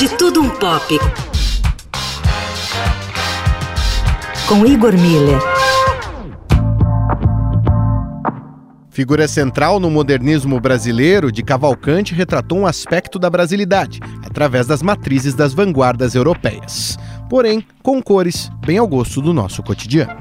De Tudo Um Pop. Com Igor Miller. Figura central no modernismo brasileiro, de Cavalcante retratou um aspecto da brasilidade, através das matrizes das vanguardas europeias. Porém, com cores bem ao gosto do nosso cotidiano.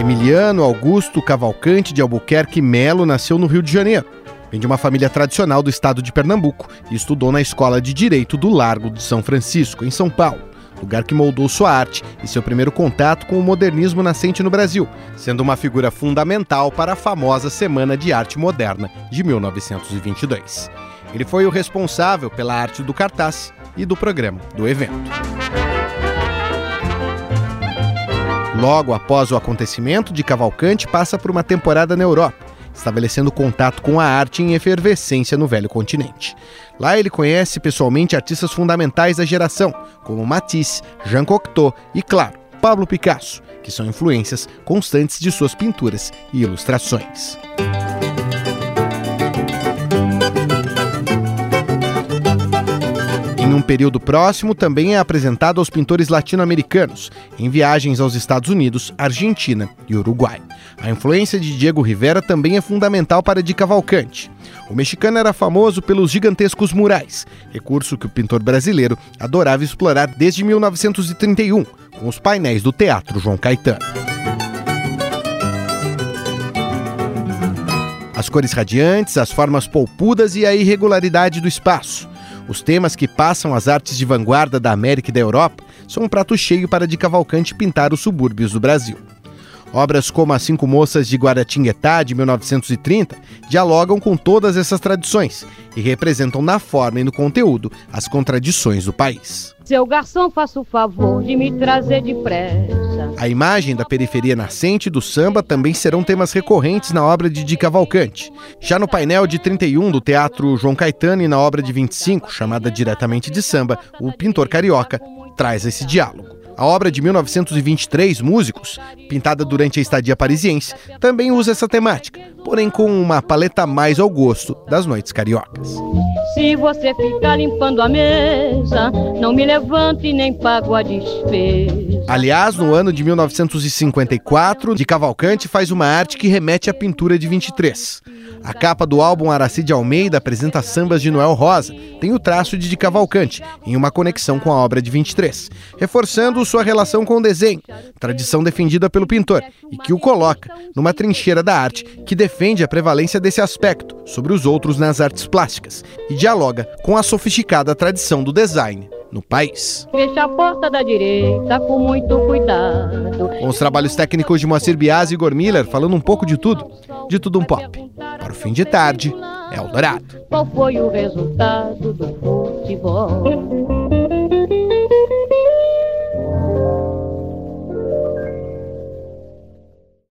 Emiliano Augusto Cavalcante de Albuquerque Melo nasceu no Rio de Janeiro. Vem de uma família tradicional do estado de Pernambuco e estudou na Escola de Direito do Largo de São Francisco, em São Paulo, lugar que moldou sua arte e seu primeiro contato com o modernismo nascente no Brasil, sendo uma figura fundamental para a famosa Semana de Arte Moderna de 1922. Ele foi o responsável pela arte do cartaz e do programa do evento. Logo após o acontecimento de Cavalcante, passa por uma temporada na Europa, estabelecendo contato com a arte em efervescência no velho continente. Lá ele conhece pessoalmente artistas fundamentais da geração, como Matisse, Jean Cocteau e, claro, Pablo Picasso, que são influências constantes de suas pinturas e ilustrações. Período próximo, também é apresentado aos pintores latino-americanos, em viagens aos Estados Unidos, Argentina e Uruguai. A influência de Diego Rivera também é fundamental para Di Cavalcante. O mexicano era famoso pelos gigantescos murais, recurso que o pintor brasileiro adorava explorar desde 1931, com os painéis do Teatro João Caetano. As cores radiantes, as formas polpudas e a irregularidade do espaço. Os temas que passam as artes de vanguarda da América e da Europa são um prato cheio para de Cavalcante pintar os subúrbios do Brasil. Obras como As Cinco Moças de Guaratinguetá, de 1930, dialogam com todas essas tradições e representam na forma e no conteúdo as contradições do país. Seu garçom, faça o favor de me trazer depressa. A imagem da periferia nascente do samba também serão temas recorrentes na obra de Di Cavalcante. Já no painel de 31 do Teatro João Caetano e na obra de 25, chamada diretamente de samba, o pintor carioca traz esse diálogo. A obra de 1923, Músicos, pintada durante a estadia parisiense, também usa essa temática, porém com uma paleta mais ao gosto das noites cariocas. Se você ficar limpando a mesa, não me levante nem pago a despesa. Aliás, no ano de 1954, de Cavalcante faz uma arte que remete à pintura de 23. A capa do álbum Araci de Almeida apresenta sambas de Noel Rosa, tem o traço de, de Cavalcante, em uma conexão com a obra de 23, reforçando sua relação com o desenho, tradição defendida pelo pintor, e que o coloca numa trincheira da arte que defende a prevalência desse aspecto sobre os outros nas artes plásticas e dialoga com a sofisticada tradição do design no país. Fecha a porta da direita com muito cuidado. Com os trabalhos técnicos de Moacir Bias e Igor Miller, falando um pouco de tudo, de tudo um pop. Para o fim de tarde, Eldorado. Qual foi o resultado do futebol?